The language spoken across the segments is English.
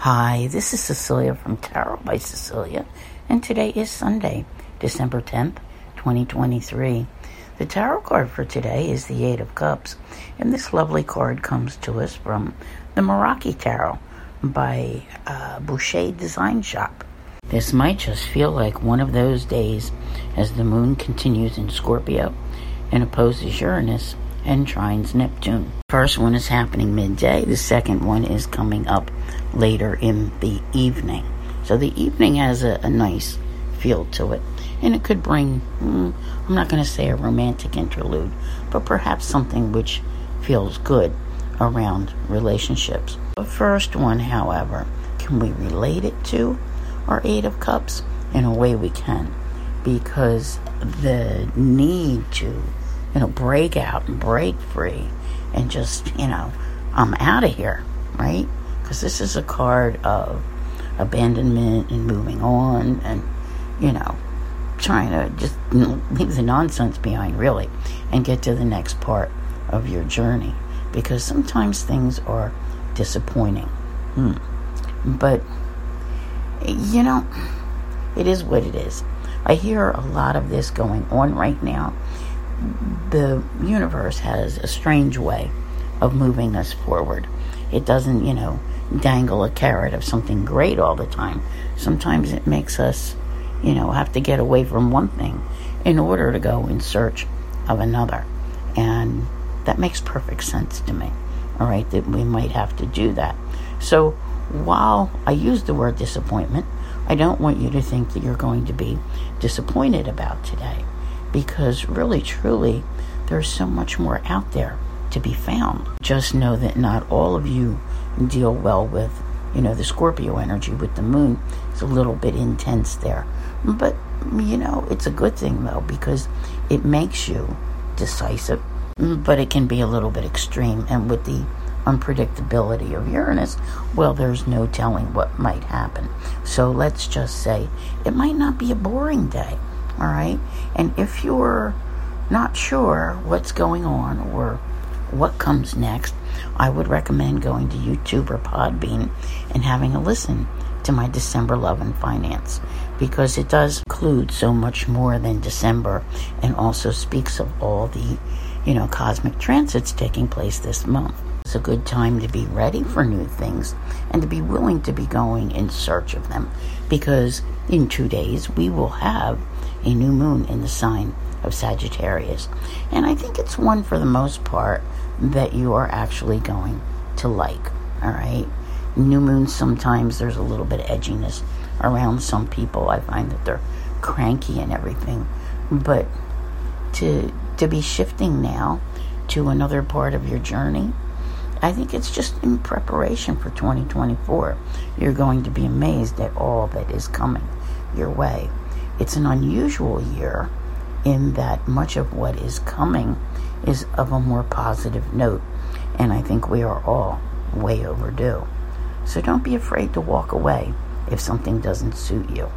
Hi, this is Cecilia from Tarot by Cecilia, and today is Sunday, December 10th, 2023. The tarot card for today is the Eight of Cups, and this lovely card comes to us from the Meraki Tarot by uh, Boucher Design Shop. This might just feel like one of those days as the moon continues in Scorpio and opposes Uranus and trines Neptune. First one is happening midday, the second one is coming up later in the evening. So the evening has a, a nice feel to it, and it could bring, mm, I'm not going to say a romantic interlude, but perhaps something which feels good around relationships. The first one, however, can we relate it to our Eight of Cups? In a way, we can, because the need to you know, break out and break free and just, you know, I'm out of here, right? Because this is a card of abandonment and moving on and, you know, trying to just leave the nonsense behind, really, and get to the next part of your journey. Because sometimes things are disappointing. Hmm. But, you know, it is what it is. I hear a lot of this going on right now the universe has a strange way of moving us forward. It doesn't, you know, dangle a carrot of something great all the time. Sometimes it makes us, you know, have to get away from one thing in order to go in search of another. And that makes perfect sense to me. All right, that we might have to do that. So while I use the word disappointment, I don't want you to think that you're going to be disappointed about today because really, truly, there's so much more out there to be found. Just know that not all of you deal well with, you know, the Scorpio energy with the moon. It's a little bit intense there. But, you know, it's a good thing though because it makes you decisive, but it can be a little bit extreme. And with the unpredictability of Uranus, well, there's no telling what might happen. So let's just say it might not be a boring day all right? And if you're not sure what's going on or what comes next, I would recommend going to YouTube or Podbean and having a listen to my December Love and Finance because it does include so much more than December and also speaks of all the, you know, cosmic transits taking place this month. It's a good time to be ready for new things and to be willing to be going in search of them because in two days we will have a new moon in the sign of Sagittarius. And I think it's one for the most part that you are actually going to like. All right. New moons, sometimes there's a little bit of edginess around some people. I find that they're cranky and everything. But to to be shifting now to another part of your journey, I think it's just in preparation for 2024. You're going to be amazed at all that is coming your way. It's an unusual year in that much of what is coming is of a more positive note, and I think we are all way overdue. So don't be afraid to walk away if something doesn't suit you.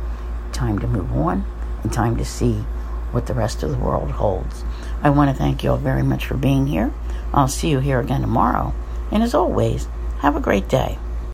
Time to move on and time to see what the rest of the world holds. I want to thank you all very much for being here. I'll see you here again tomorrow. And as always, have a great day.